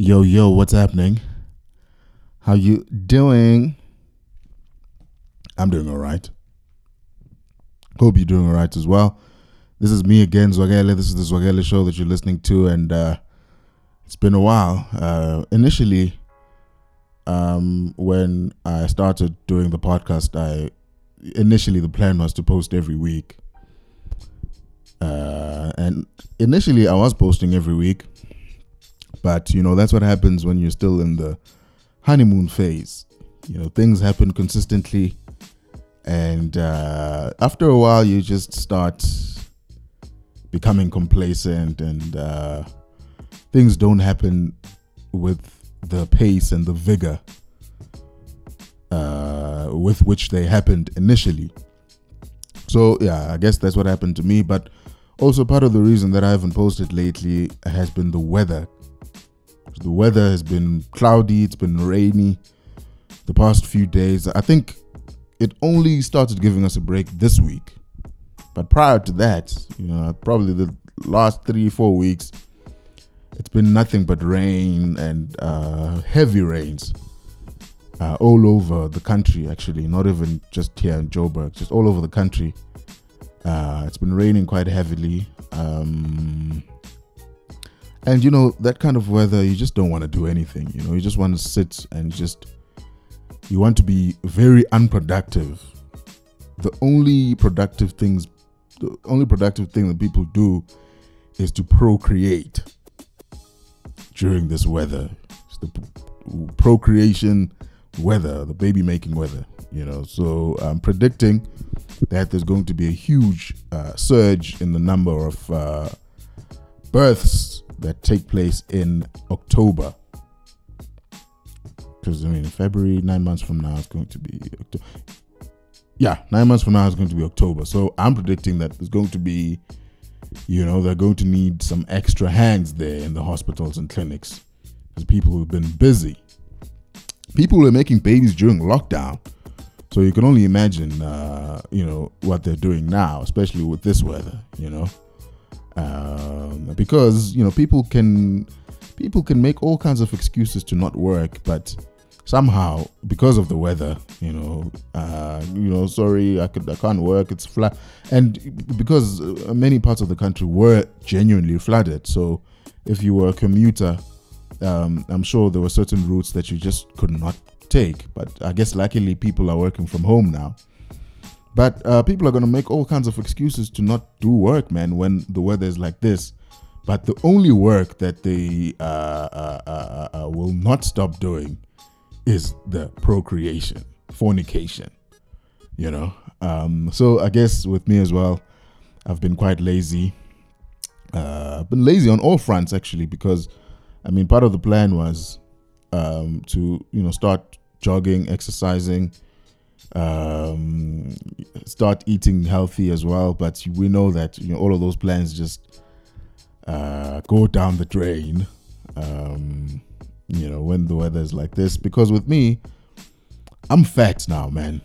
Yo, yo, what's happening? How you doing? I'm doing all right. Hope you're doing all right as well. This is me again, Zwakele. This is the Zwakele show that you're listening to, and uh, it's been a while. Uh, initially, um, when I started doing the podcast, I initially the plan was to post every week, uh, and initially I was posting every week, but you know that's what happens when you're still in the honeymoon phase. You know things happen consistently, and uh, after a while you just start becoming complacent, and uh, things don't happen with the pace and the vigor uh, with which they happened initially. So yeah, I guess that's what happened to me. But also part of the reason that I haven't posted lately has been the weather. The weather has been cloudy. It's been rainy the past few days. I think it only started giving us a break this week. But prior to that, you know, probably the last three, four weeks, it's been nothing but rain and uh, heavy rains uh, all over the country, actually, not even just here in Joburg, just all over the country. Uh, it's been raining quite heavily. Um, and, you know, that kind of weather, you just don't want to do anything. You know, you just want to sit and just, you want to be very unproductive. The only productive things, the only productive thing that people do is to procreate during this weather. It's the procreation weather, the baby making weather, you know. So I'm predicting that there's going to be a huge uh, surge in the number of uh, births that take place in October. Because I mean, February, nine months from now, is going to be October. Yeah, nine months from now is going to be October. So I'm predicting that there's going to be, you know, they're going to need some extra hands there in the hospitals and clinics because people who've been busy people who were making babies during lockdown. So you can only imagine, uh, you know, what they're doing now, especially with this weather, you know, um, because you know people can people can make all kinds of excuses to not work, but somehow because of the weather, you know, uh, you know, sorry, I could I can't work. It's flat, and because uh, many parts of the country were genuinely flooded. So if you were a commuter um, I'm sure there were certain routes that you just could not take. But I guess luckily people are working from home now. But uh, people are going to make all kinds of excuses to not do work, man, when the weather is like this. But the only work that they uh, uh, uh, uh will not stop doing is the procreation, fornication, you know. Um, so I guess with me as well, I've been quite lazy. Uh, I've been lazy on all fronts actually because I mean, part of the plan was um, to you know start jogging, exercising, um, start eating healthy as well. But we know that you know all of those plans just uh, go down the drain. Um, you know when the weather is like this, because with me, I'm fat now, man.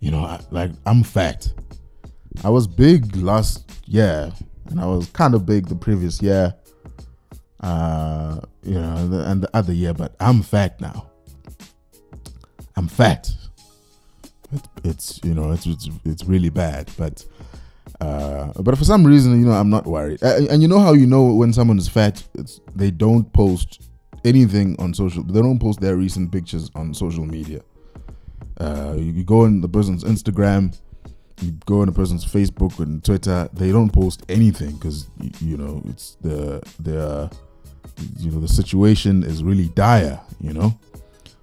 You know, I, like I'm fat. I was big last year, and I was kind of big the previous year uh, you know, and the other year, but I'm fat now. I'm fat. It, it's you know, it's, it's it's really bad, but uh, but for some reason, you know, I'm not worried. And, and you know how you know when someone is fat? They don't post anything on social. They don't post their recent pictures on social media. Uh, you go on the person's Instagram, you go on a person's Facebook and Twitter. They don't post anything because you know it's the the you know the situation is really dire you know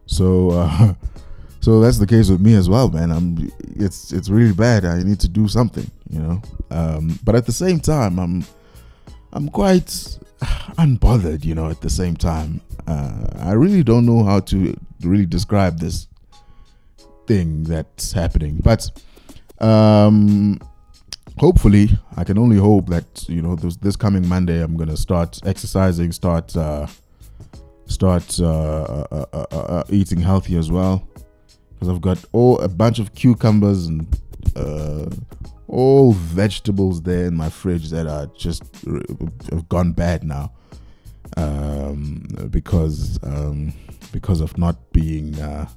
so uh, so that's the case with me as well man. I'm it's it's really bad. I need to do something you know? Um, but at the same time i'm i'm quite unbothered you know at the same time. Uh, i really don't know how to really describe this thing that's happening. But um hopefully, I can only hope that you know this, this coming Monday I'm gonna start exercising, start uh, start uh, uh, uh, uh, uh eating healthy as well, because I've got all a bunch of cucumbers and all vegetables there in my fridge that are just have gone bad now. Um, because um, because of not being uh,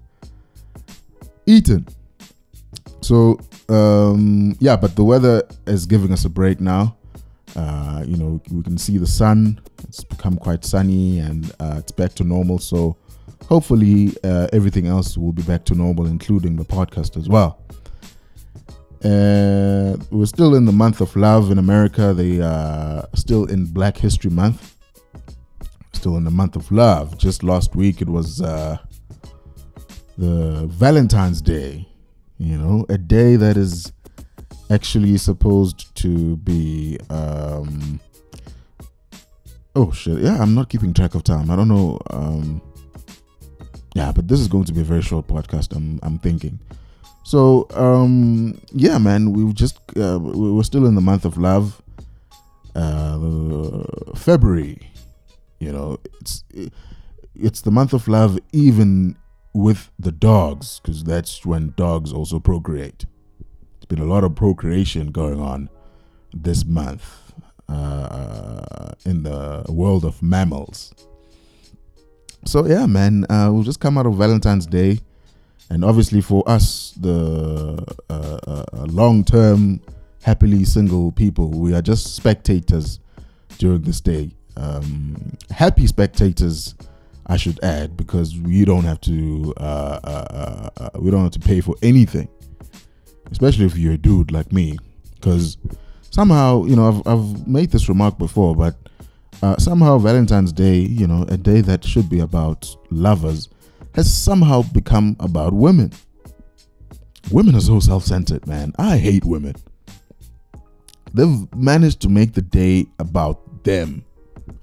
eaten. So um, yeah, but the weather is giving us a break now. Uh, you know, we can see the sun. It's become quite sunny and uh, it's back to normal. So hopefully uh, everything else will be back to normal, including the podcast as well. Uh, we're still in the month of love in America. They are still in Black History Month. Still in the month of love. Just last week it was uh, the Valentine's Day. You know, a day that is actually supposed to be. Um, oh shit! Yeah, I'm not keeping track of time. I don't know. Um, yeah, but this is going to be a very short podcast. I'm I'm thinking. So um, yeah, man, we just uh, we're still in the month of love. Uh, February, you know, it's it's the month of love, even with the dogs, because that's when dogs also procreate. It's been a lot of procreation going on this month uh, in the world of mammals. So yeah, man, uh, we've just come out of Valentine's Day, and obviously for us, the uh, uh, uh long-term, happily single people, we are just spectators during this day. Um, happy spectators I should add, because we don't have to uh, uh, we don't have to pay for anything, especially if you're a dude like me, because somehow you know I've I've made this remark before, but uh, somehow Valentine's Day, you know, a day that should be about lovers, has somehow become about women. Women are so self-centered, man. I hate women. They've managed to make the day about them.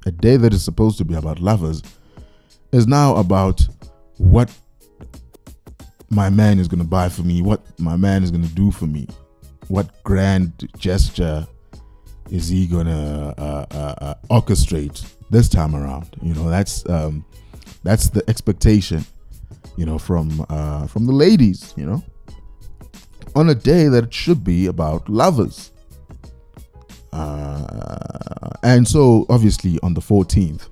A day that is supposed to be about lovers is now about what my man is going to buy for me, what my man is going to do for me, what grand gesture is he to uh, uh, uh, orchestrate this time around. You know, that's um, that's the expectation, you know, from uh, from the ladies. You know, on a day that it should be about lovers. Uh, and so, obviously, on the 14th,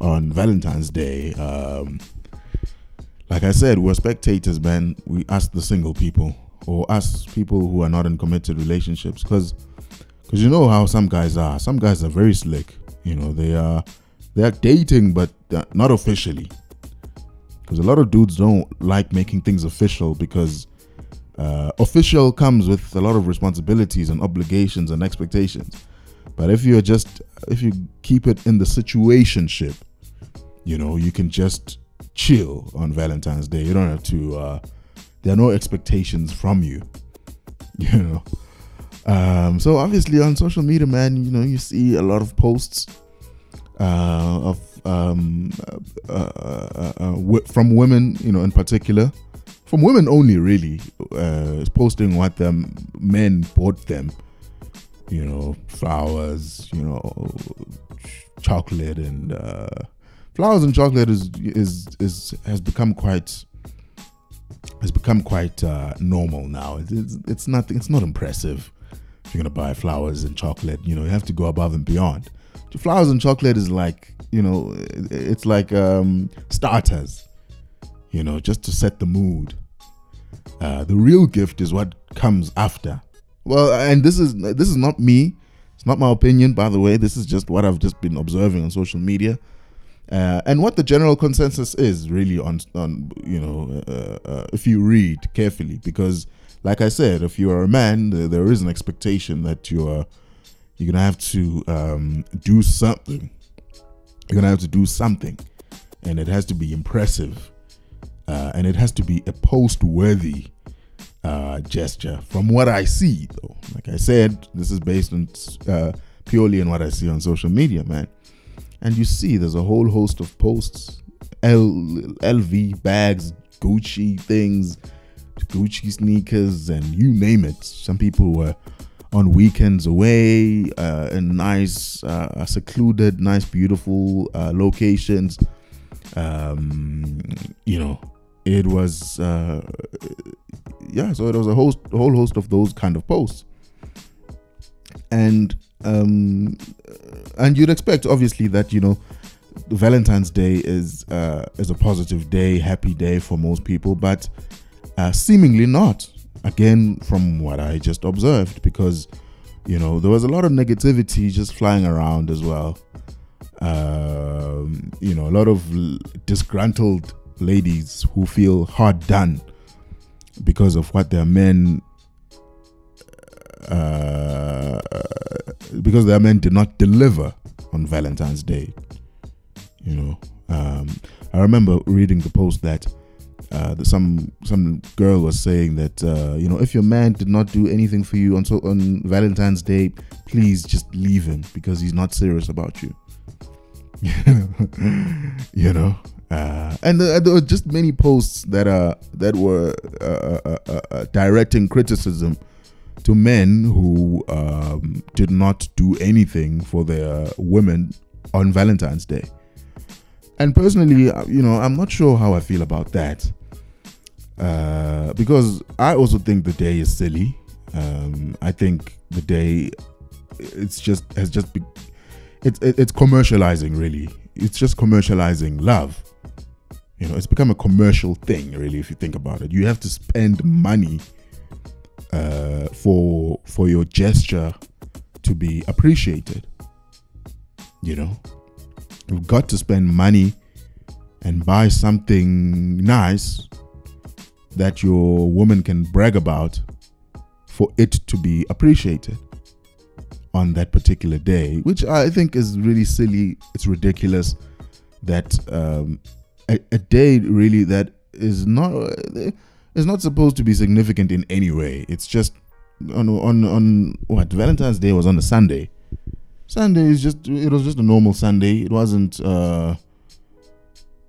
on Valentine's Day. Um, like I said, we're spectators, man. We ask the single people or ask people who are not in committed relationships because because you know how some guys are. Some guys are very slick. You know, they are they are dating, but not officially. Because a lot of dudes don't like making things official because uh, official comes with a lot of responsibilities and obligations and expectations. But if you're just if you keep it in the situationship, you know, you can just chill on Valentine's Day. You don't have to. Uh, there are no expectations from you. You know. Um, so obviously on social media, man, you know, you see a lot of posts uh, of um, uh, uh, uh, uh from women, you know, in particular, from women only, really, uh, posting what them men bought them, you know, flowers, you know, chocolate and flowers and chocolate is is is has become quite has become quite normal now. It's, it's not it's not impressive. If you're gonna buy flowers and chocolate, you know you have to go above and beyond. The Flowers and chocolate is like you know it's like um, starters, you know, just to set the mood. Uh, the real gift is what comes after. Well, and this is this is not me. It's not my opinion, by the way. This is just what I've just been observing on social media uh, and what the general consensus is really on on you know uh, uh, if you read carefully because like I said if you are a man there is an expectation that you are you're gonna have to um, do something. You're gonna have to do something. And it has to be impressive uh, and it has to be a post worthy uh, gesture. From what I see though like I said this is based on uh, purely on what I see on social media man and you see there's a whole host of posts L, lv bags gucci things gucci sneakers and you name it. Some people were on weekends away uh, in nice uh, secluded nice beautiful uh, locations. Um, you know it was uh, yeah so it was a host a whole host of those kind of posts. And um, and you'd expect obviously that you know Valentine's Day is uh, is a positive day, happy day for most people, but uh, seemingly not. Again, from what I just observed, because you know there was a lot of negativity just flying around as well. Um, you know, a lot of disgruntled ladies who feel hard done because of what their men uh, because their men did not deliver on Valentine's Day. You know, um, I remember reading the post that uh, some some girl was saying that uh, you know if your man did not do anything for you on on Valentine's Day, please just leave him because he's not serious about you. you know, uh, and there were just many posts that uh that were uh, uh, uh, uh, directing criticism to men who um, did not do anything for their women on Valentine's Day. And personally, uh, you know, I'm not sure how I feel about that. Uh, because I also think the day is silly. Um, I think the day it's just has just be, it's it's commercializing really. It's just commercializing love. You know, it's become a commercial thing really. If you think about it, you have to spend money uh, for for your gesture to be appreciated. You know, you've got to spend money and buy something nice that your woman can brag about for it to be appreciated on that particular day, which I think is really silly. It's ridiculous that um, a, a day really that is not is not supposed to be significant in any way. It's just on on on what Valentine's Day was on a Sunday. Sunday is just it was just a normal Sunday. It wasn't uh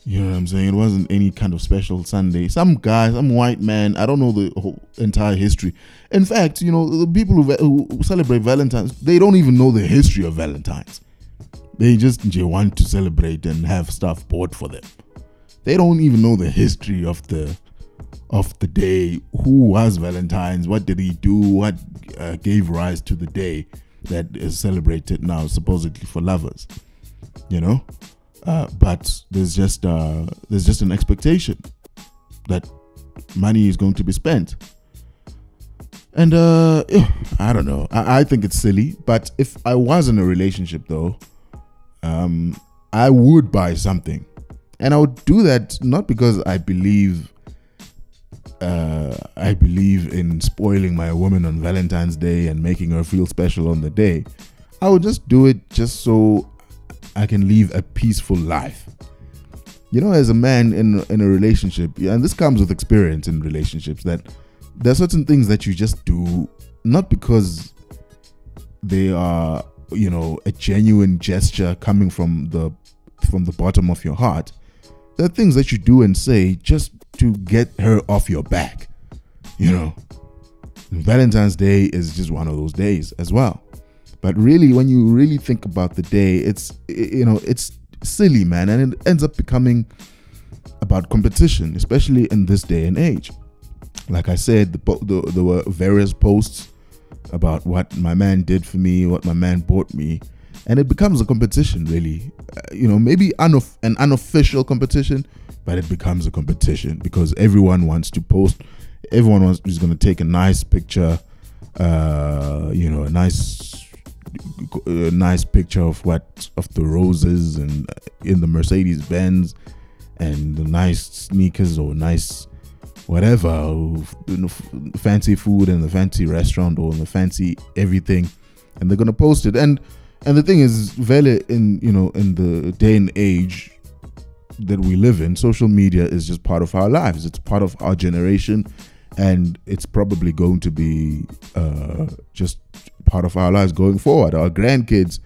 you know what I'm saying? It wasn't any kind of special Sunday. Some guy, some white man, I don't know the whole entire history. In fact, you know, the people who, who celebrate Valentine's, they don't even know the history of Valentine's. They just they want to celebrate and have stuff bought for them. They don't even know the history of the of the day. Who was Valentine's? What did he do? What uh, gave rise to the day that is celebrated now, supposedly for lovers? You know, uh, but there's just uh, there's just an expectation that money is going to be spent. And uh, I don't know. I, I think it's silly. But if I was in a relationship, though, um, I would buy something, and I would do that not because I believe uh, I believe in spoiling my woman on Valentine's Day and making her feel special on the day. I would just do it just so I can live a peaceful life. You know, as a man in in a relationship, and this comes with experience in relationships, that there are certain things that you just do not because they are, you know, a genuine gesture coming from the from the bottom of your heart. Are things that you do and say just to get her off your back. You know, Valentine's Day is just one of those days as well. But really, when you really think about the day, it's you know it's silly, man, and it ends up becoming about competition, especially in this day and age. Like I said, the, the, there were various posts about what my man did for me, what my man bought me, and it becomes a competition, really. Uh, you know, maybe unof- an unofficial competition, but it becomes a competition because everyone wants to post. Everyone wants is going to take a nice picture, uh, you know, a nice a nice picture of what of the roses and uh, in the Mercedes Benz and the nice sneakers or nice whatever fancy food in the fancy restaurant or the fancy everything and they're gonna post it and and the thing is Vele in you know in the day and age that we live in social media is just part of our lives it's part of our generation and it's probably going to be uh, just part of our lives going forward. Our grandkids,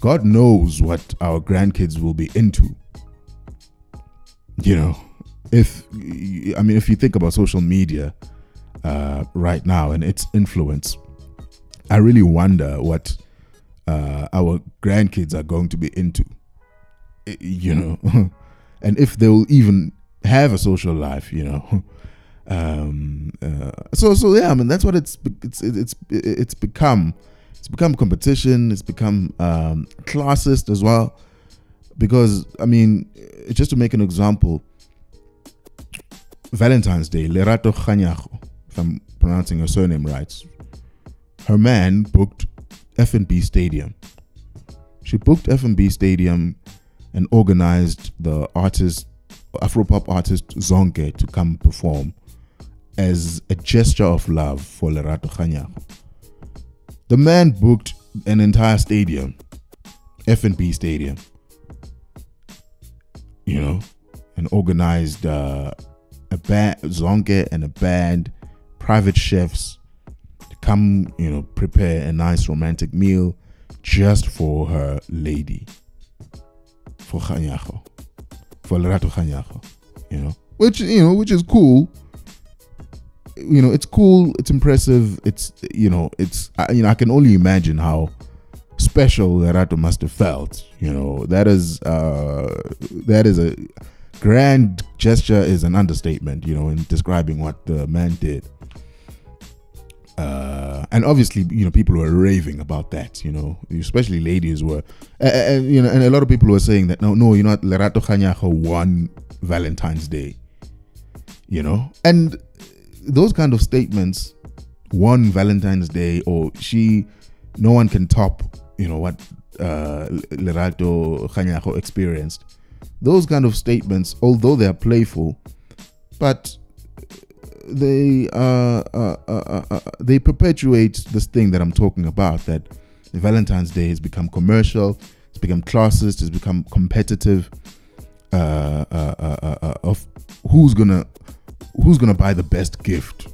God knows what our grandkids will be into. You know, if I mean, if you think about social media uh, right now and its influence, I really wonder what uh, our grandkids are going to be into. You know, and if they will even have a social life. You know. Um, uh, so so yeah, I mean that's what it's it's it's it's become. It's become competition. It's become um, classist as well. because I mean, just to make an example, Valentine's Day, Lerato Kganyago, if I'm pronouncing her surname right, her man booked FNB Stadium. She booked FNB Stadium and organized the artist, Afropop artist Zonke to come perform as a gesture of love for Lerato Kganyago. The man booked an entire stadium, FNB Stadium, you know, and organized uh, a band, Zonke and a band, private chefs come, you know, prepare a nice romantic meal just for her lady, for Kganyago, for Lerato Kganyago, you know, which you know, which is cool. You know, it's cool, it's impressive, it's you know, it's you know, I can only imagine how special Lerato must have felt. You know, that is uh, that is a grand gesture is an understatement. You know, in describing what the man did. Uh, and obviously, you know, people were raving about that. You know, especially ladies were, and, and you know, and a lot of people were saying that no, no, you know, Lerato Kganyago won Valentine's Day. You know, and those kind of statements, won Valentine's Day, or she, no one can top you know what uh, Lerato Kganyago experienced. Those kind of statements, although they are playful, but they uh, uh, uh, uh, uh they perpetuate this thing that I'm talking about. That Valentine's Day has become commercial, it's become classist, it's become competitive. of who's gonna who's gonna buy the best gift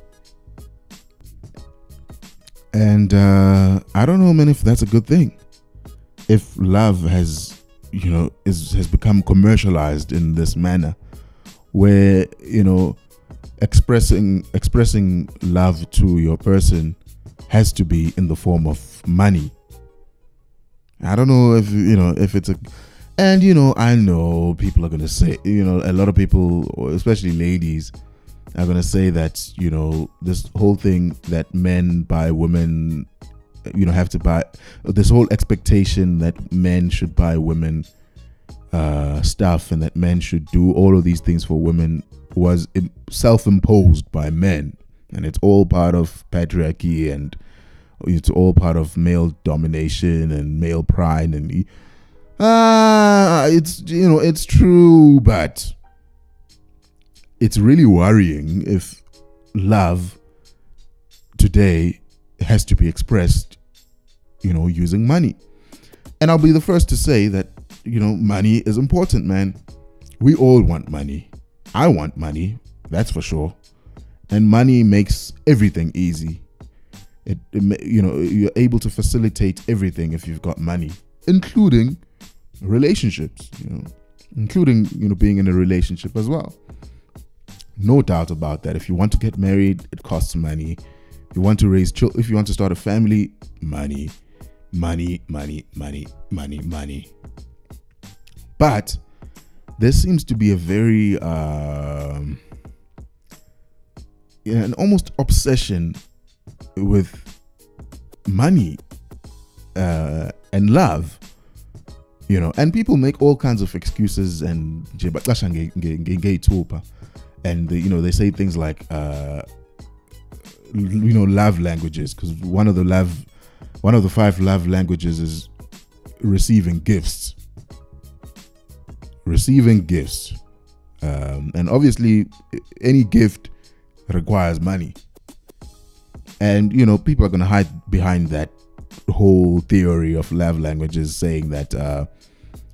and uh, I don't know, man, if that's a good thing. If love has, you know, is has become commercialized in this manner, where you know, expressing expressing love to your person has to be in the form of money. I don't know if you know if it's a, and you know I know people are gonna say you know a lot of people, especially ladies are going to say that you know this whole thing that men buy women you know have to buy this whole expectation that men should buy women uh, stuff and that men should do all of these things for women was self-imposed by men and it's all part of patriarchy and it's all part of male domination and male pride and uh, it's you know it's true but it's really worrying if love today has to be expressed, you know, using money. And I'll be the first to say that, you know, money is important, man. We all want money. I want money, that's for sure. And money makes everything easy. It, it, you know, you're able to facilitate everything if you've got money, including relationships, you know, including, you know, being in a relationship as well. No doubt about that. If you want to get married, it costs money. If you want to raise children, if you want to start a family, money, money, money, money, money, money. But there seems to be a very um, an almost obsession with money uh, and love you know and people make all kinds of excuses and and you know they say things like uh, you know love languages because one of the love one of the five love languages is receiving gifts receiving gifts. Um, and obviously any gift requires money. And you know people are going to hide behind that whole theory of love languages saying that uh,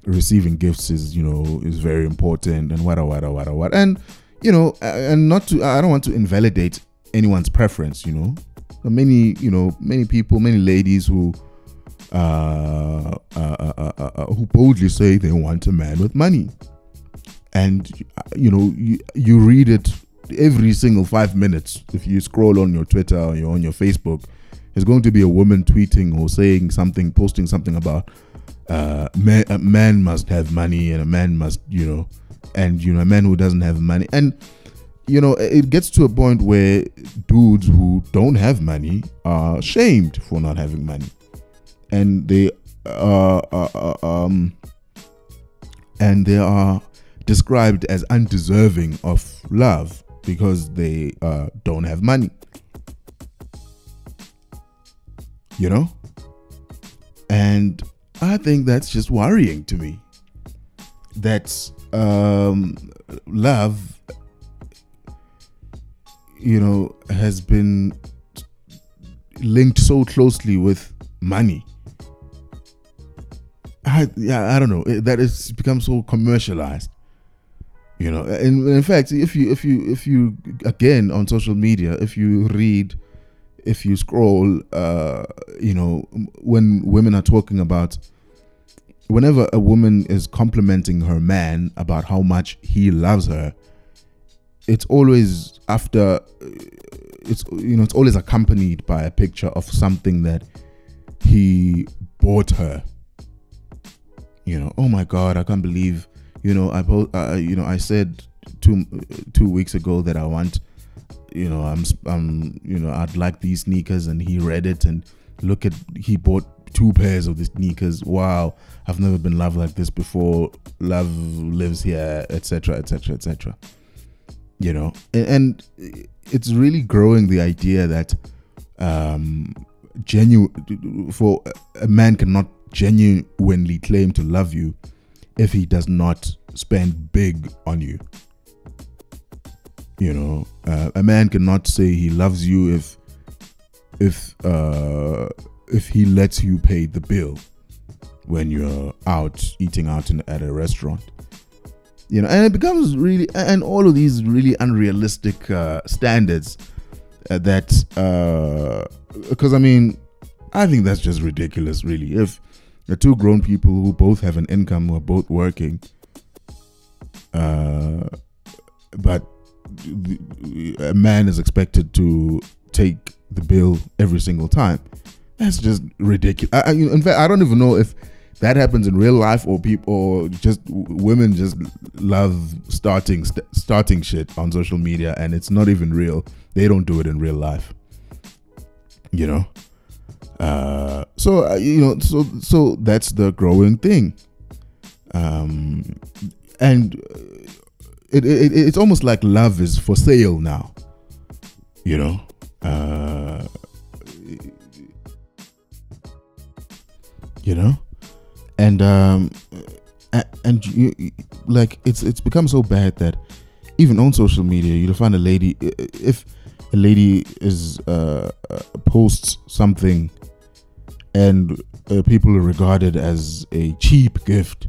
receiving gifts is you know is very important and what what what what and you know, and not to, I don't want to invalidate anyone's preference, you know. Many, you know, many people, many ladies who, uh, uh, uh, uh, who boldly say they want a man with money. And, you know, you, you read it every single five minutes. If you scroll on your Twitter or you're on your Facebook, there's going to be a woman tweeting or saying something, posting something about uh, man, a man must have money and a man must, you know, and you know a man who doesn't have money and you know it gets to a point where dudes who don't have money are shamed for not having money and they uh, uh, uh, um and they are described as undeserving of love because they uh, don't have money. You know? And I think that's just worrying to me. That um, love, you know, has been linked so closely with money. I, yeah, I don't know. That it's become so commercialized. You know, and in fact, if you if you if you again on social media, if you read, if you scroll, uh, you know, when women are talking about, whenever a woman is complimenting her man about how much he loves her, it's always after, it's you know, it's always accompanied by a picture of something that he bought her. You know, oh my God, I can't believe you know i uh, you know i said two two weeks ago that i want you know i'm i'm you know i'd like these sneakers and he read it and look at he bought two pairs of the sneakers. Wow i've never been loved like this before. Love lives here etc etc etc you know and, and, it's really growing the idea that um genuine for a man cannot genuinely claim to love you if he does not spend big on you. You know, uh, a man cannot say he loves you if if uh, if he lets you pay the bill when you're out eating out in, at a restaurant. You know, and it becomes really and all of these really unrealistic uh, standards uh, that because uh, I mean, I think that's just ridiculous. Really, if the two grown people who both have an income, who are both working, uh, but a man is expected to take the bill every single time. That's just ridiculous. I, in fact, I don't even know if that happens in real life or people or just women just love starting st- starting shit on social media and it's not even real. They don't do it in real life. You know. Uh, so uh, you know, so so that's the growing thing, um, and it, it it's almost like love is for sale now. You know, uh, you know, and um, and you, like it's it's become so bad that even on social media you'll find a lady if a lady is uh, uh posts something and uh, people regard it as a cheap gift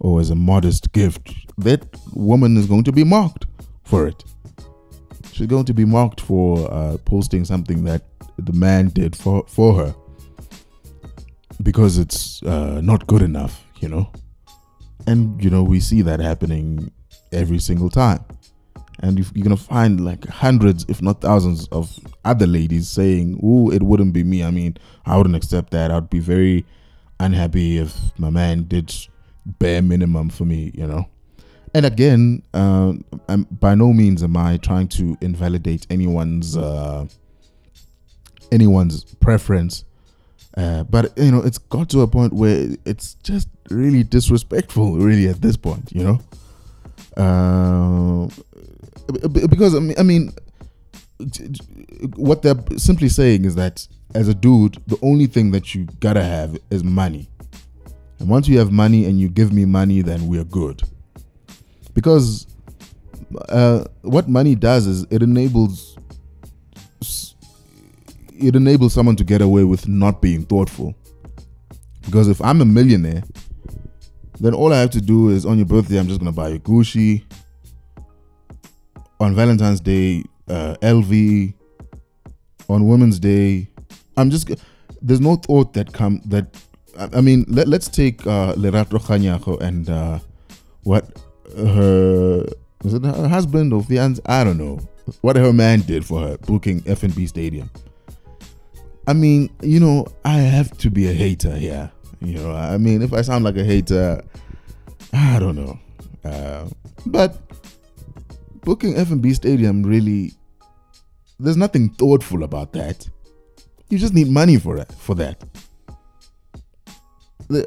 or as a modest gift, that woman is going to be mocked for it. She's going to be mocked for uh, posting something that the man did for, for her because it's uh, not good enough, you know? And, you know, we see that happening every single time and you're gonna find like hundreds, if not thousands, of other ladies saying, "Oh, it wouldn't be me." I mean, I wouldn't accept that. I'd be very unhappy if my man did bare minimum for me, you know. And again, uh, by no means am I trying to invalidate anyone's uh, anyone's preference, uh, but you know, it's got to a point where it's just really disrespectful, really, at this point, you know. Because I mean, I mean, what they're simply saying is that as a dude, the only thing that you gotta have is money. And once you have money and you give me money, then we're good. Because uh, what money does is it enables it enables someone to get away with not being thoughtful. Because if I'm a millionaire, then all I have to do is on your birthday, I'm just gonna buy you Gucci, on Valentine's Day, uh, LV, on Women's Day. I'm just there's no thought that come that I mean let, us take uh, Lerato and uh, what her was it her husband or fiance I don't know what her man did for her booking FNB Stadium. I mean, you know, I have to be a hater here. You know, I mean, if I sound like a hater, I don't know. Uh, but booking FNB Stadium really there's nothing thoughtful about that. You just need money for that. For that,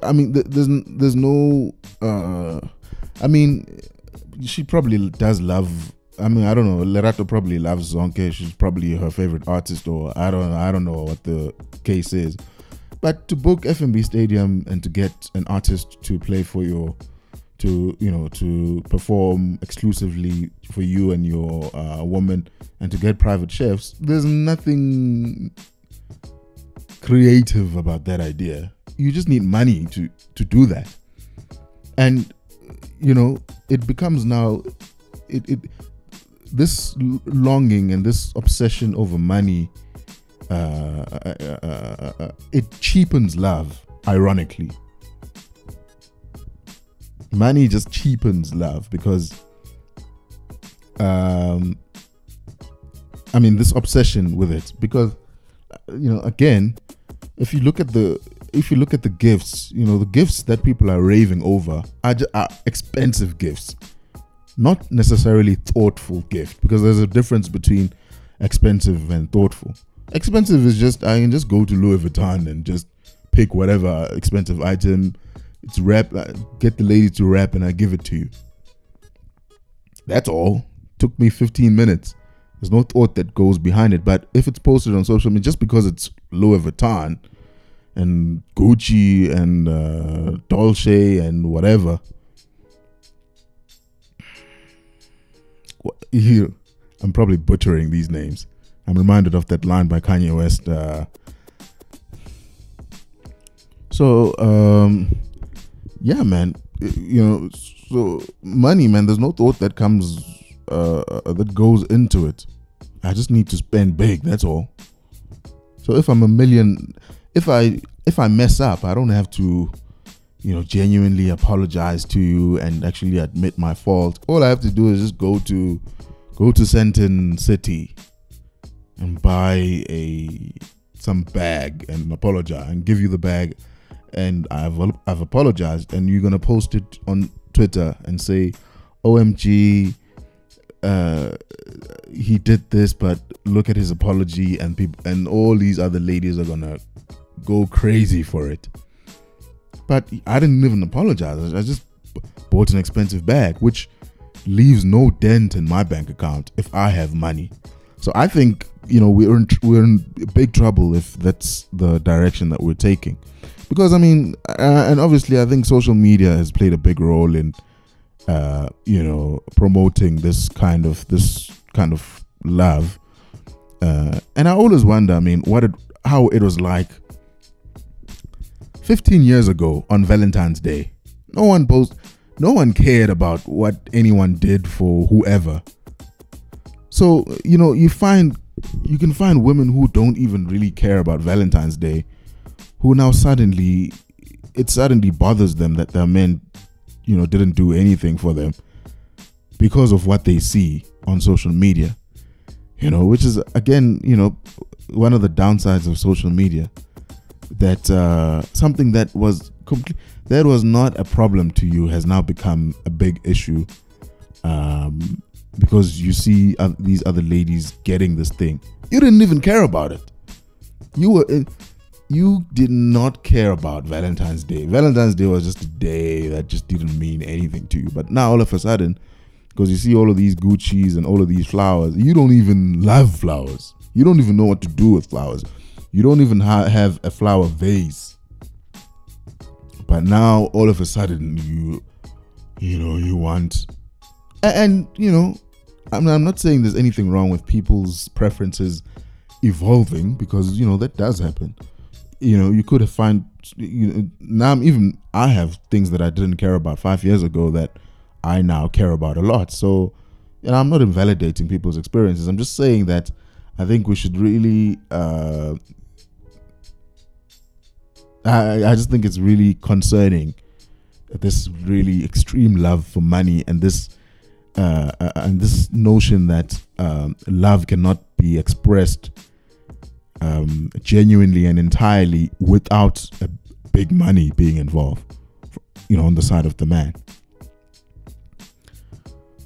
I mean, there's there's no. Uh, I mean, she probably does love. I mean, I don't know. Lerato probably loves Zonke. She's probably her favorite artist, or I don't. I don't know what the case is. But to book FNB Stadium and to get an artist to play for your, to you know, to perform exclusively for you and your uh, woman, and to get private chefs, there's nothing creative about that idea. You just need money to to do that, and you know it becomes now it, it this longing and this obsession over money uh, uh, uh, uh, it cheapens love ironically money just cheapens love because um i mean this obsession with it because you know again if you look at the if you look at the gifts, you know, the gifts that people are raving over are, just, are expensive gifts, not necessarily thoughtful gift, because there's a difference between expensive and thoughtful. Expensive is just I can just go to Louis Vuitton and just pick whatever expensive item. It's rap. uh, get the lady to wrap and I give it to you. That's all. Took me 15 minutes. There's no thought that goes behind it. But if it's posted on social media, just because it's Louis Vuitton, and Gucci and uh, Dolce and whatever. I'm probably butchering these names. I'm reminded of that line by Kanye West. Uh, so, um, yeah, man, you know, so money, man. There's no thought that comes uh, uh, that goes into it. I just need to spend big. That's all. So if I'm a million, if I if I mess up, I don't have to, you know, genuinely apologize to you and actually admit my fault. All I have to do is just go to go to Sandton City and buy a some bag and apologize and give you the bag and I've I've apologized and you're gonna post it on Twitter and say, OMG, uh, he did this, but look at his apology and people and all these other ladies are gonna go crazy for it. But I didn't even apologize. I just bought an expensive bag, which leaves no dent in my bank account if I have money. So I think you know we're in, we're in big trouble if that's the direction that we're taking, because I mean, uh, and obviously I think social media has played a big role in, uh, you know, promoting this kind of this kind of love. Uh, and I always wonder, I mean, what it, how it was like 15 years ago on Valentine's Day, no one post, no one cared about what anyone did for whoever. So, you know, you find you can find women who don't even really care about Valentine's Day who now suddenly it suddenly bothers them that their men, you know, didn't do anything for them because of what they see on social media. You know, which is again, you know, one of the downsides of social media that uh, something that was complete that was not a problem to you has now become a big issue um, because you see uh, these other ladies getting this thing. You didn't even care about it. You were uh, you did not care about Valentine's Day. Valentine's Day was just a day that just didn't mean anything to you. But now all of a sudden, because you see all of these Gucci's and all of these flowers, you don't even love flowers. You don't even know what to do with flowers. You don't even ha- have a flower vase. But now all of a sudden you you know you want and, and you know I'm, I'm not saying there's anything wrong with people's preferences evolving because you know that does happen you know you could have find you know now I'm even i have things that i didn't care about five years ago that i now care about a lot. So you know i'm not invalidating people's experiences. I'm just saying that i think we should really uh, I, I just think it's really concerning this really extreme love for money and this uh, uh, and this notion that um, love cannot be expressed um, genuinely and entirely without a big money being involved, you know, on the side of the man.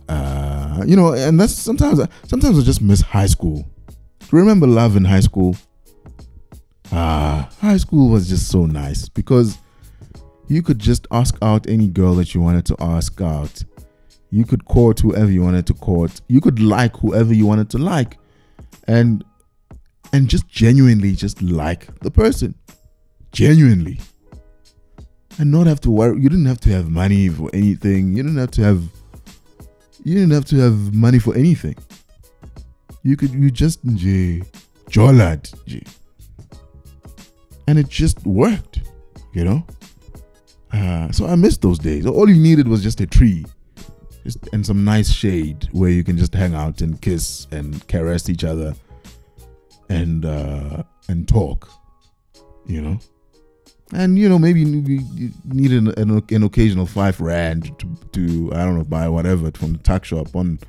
Uh, you know, and that's sometimes sometimes I just miss high school. Do you remember love in high school? Ah, high school was just so nice because you could just ask out any girl that you wanted to ask out. You could court whoever you wanted to court. You could like whoever you wanted to like. And and just genuinely just like the person. Genuinely. And not have to worry. You didn't have to have money for anything. You didn't have to have you didn't have to have money for anything. You could you just J Jolad J. And it just worked, you know? Uh, so I miss those days. All you needed was just a tree, and some nice shade where you can just hang out and kiss and caress each other, and uh, and talk, you know. And you know maybe you need an, an, an occasional five rand to, to I don't know buy whatever from the tuck shop on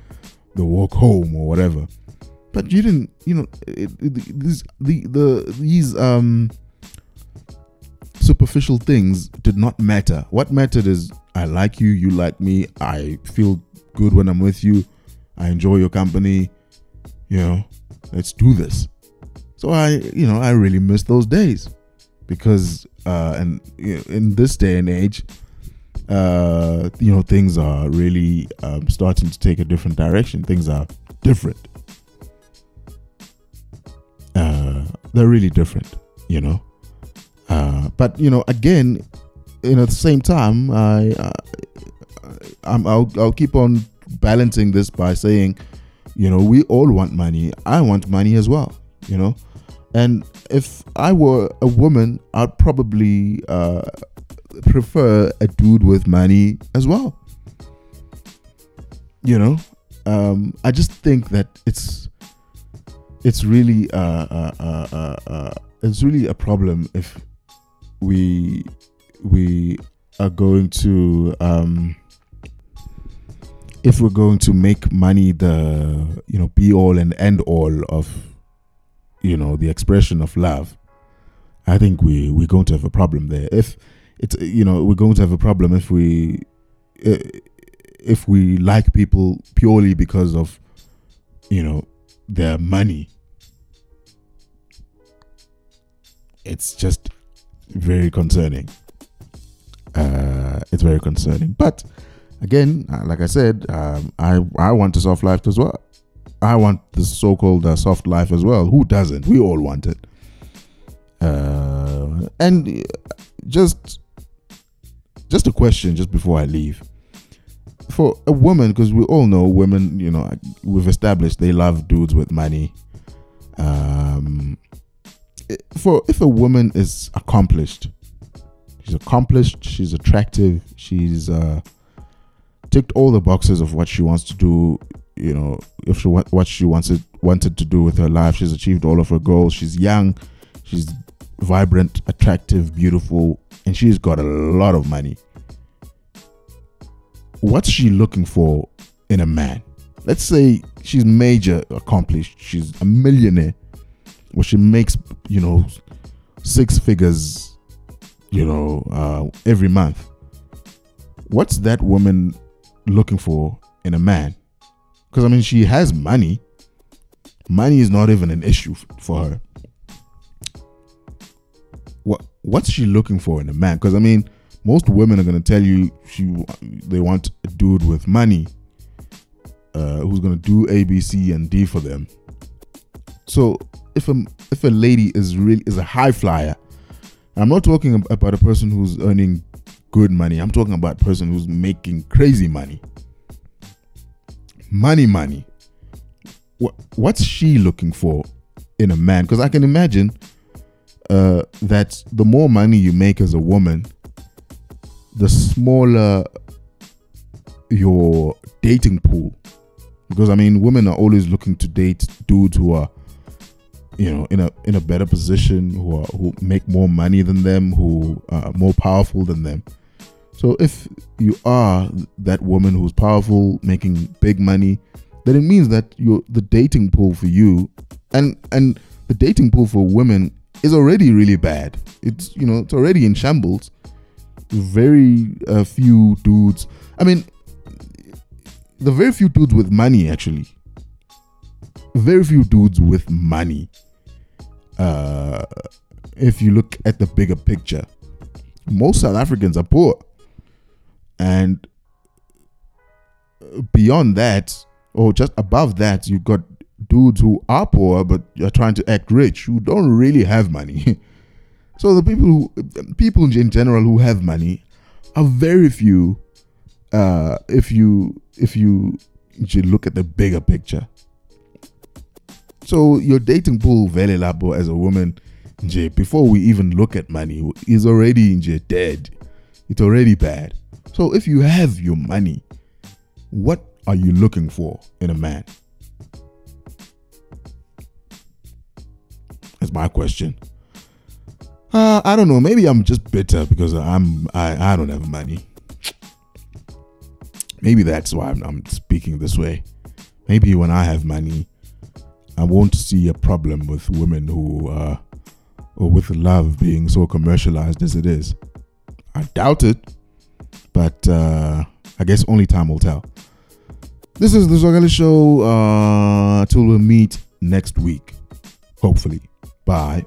the walk home or whatever. But you didn't, you know, it, it, these the the these um superficial things did not matter. What mattered is I like you, you like me, I feel good when I'm with you, I enjoy your company, you know, let's do this. So I, you know, I really miss those days because, uh, and you know, in this day and age, uh, you know, things are really um, starting to take a different direction. Things are different. Uh, they're really different, you know. Uh, but you know, again, you know, at the same time, I, I I'm, I'll, I'll keep on balancing this by saying, you know, we all want money. I want money as well. You know, and if I were a woman, I'd probably uh, prefer a dude with money as well. You know, um, I just think that it's it's really uh, uh, uh, uh, uh it's really a problem if we we are going to um if we're going to make money the you know be all and end all of you know the expression of love i think we we're going to have a problem there if it's you know we're going to have a problem if we uh, if we like people purely because of you know their money it's just very concerning. Uh, it's very concerning. But again, uh, like I said, um, I I want to soft life as well. I want the so-called uh, soft life as well. Who doesn't? We all want it. Uh, and just just a question, just before I leave, for a woman, because we all know women. You know, we've established they love dudes with money. Um, for if a woman is accomplished, she's accomplished, she's attractive, she's uh, ticked all the boxes of what she wants to do. You know, if she what she wanted wanted to do with her life, she's achieved all of her goals. She's young, she's vibrant, attractive, beautiful, and she's got a lot of money. What's she looking for in a man? Let's say she's major accomplished, she's a millionaire where she makes you know six figures you know uh, every month what's that woman looking for in a man because i mean she has money money is not even an issue for her what what's she looking for in a man because i mean most women are to tell you she they want a dude with money uh, who's to do a b c and d for them so if a if a lady is really is a high flyer, I'm not talking about a person who's earning good money. I'm talking about a person who's making crazy money. Money, money. What what's she looking for in a man? Because I can imagine uh, that the more money you make as a woman, the smaller your dating pool. Because I mean, women are always looking to date dudes who are you know in a in a better position who are, who make more money than them who are more powerful than them so if you are that woman who's powerful making big money then it means that you the dating pool for you and and the dating pool for women is already really bad. It's you know it's already in shambles. Very uh, few dudes i mean the very few dudes with money actually. Very few dudes with money. Uh, if you look at the bigger picture, most South Africans are poor. And beyond that, or just above that, you've got dudes who are poor but are trying to act rich who don't really have money. so the people who people in general who have money are very few uh, if you if you you look at the bigger picture. So your dating pool very labo as a woman before we even look at money is already dead. It's already bad. So if you have your money, what are you looking for in a man? That's my question. Uh, I don't know. Maybe I'm just bitter because I'm I, I don't have money. Maybe that's why I'm, I'm speaking this way. Maybe when I have money, I won't see a problem with women who uh, or with love being so commercialized as it is. I doubt it, but uh, I guess only time will tell. This is the Zwakele Show. Uh, till we meet next week, hopefully. Bye.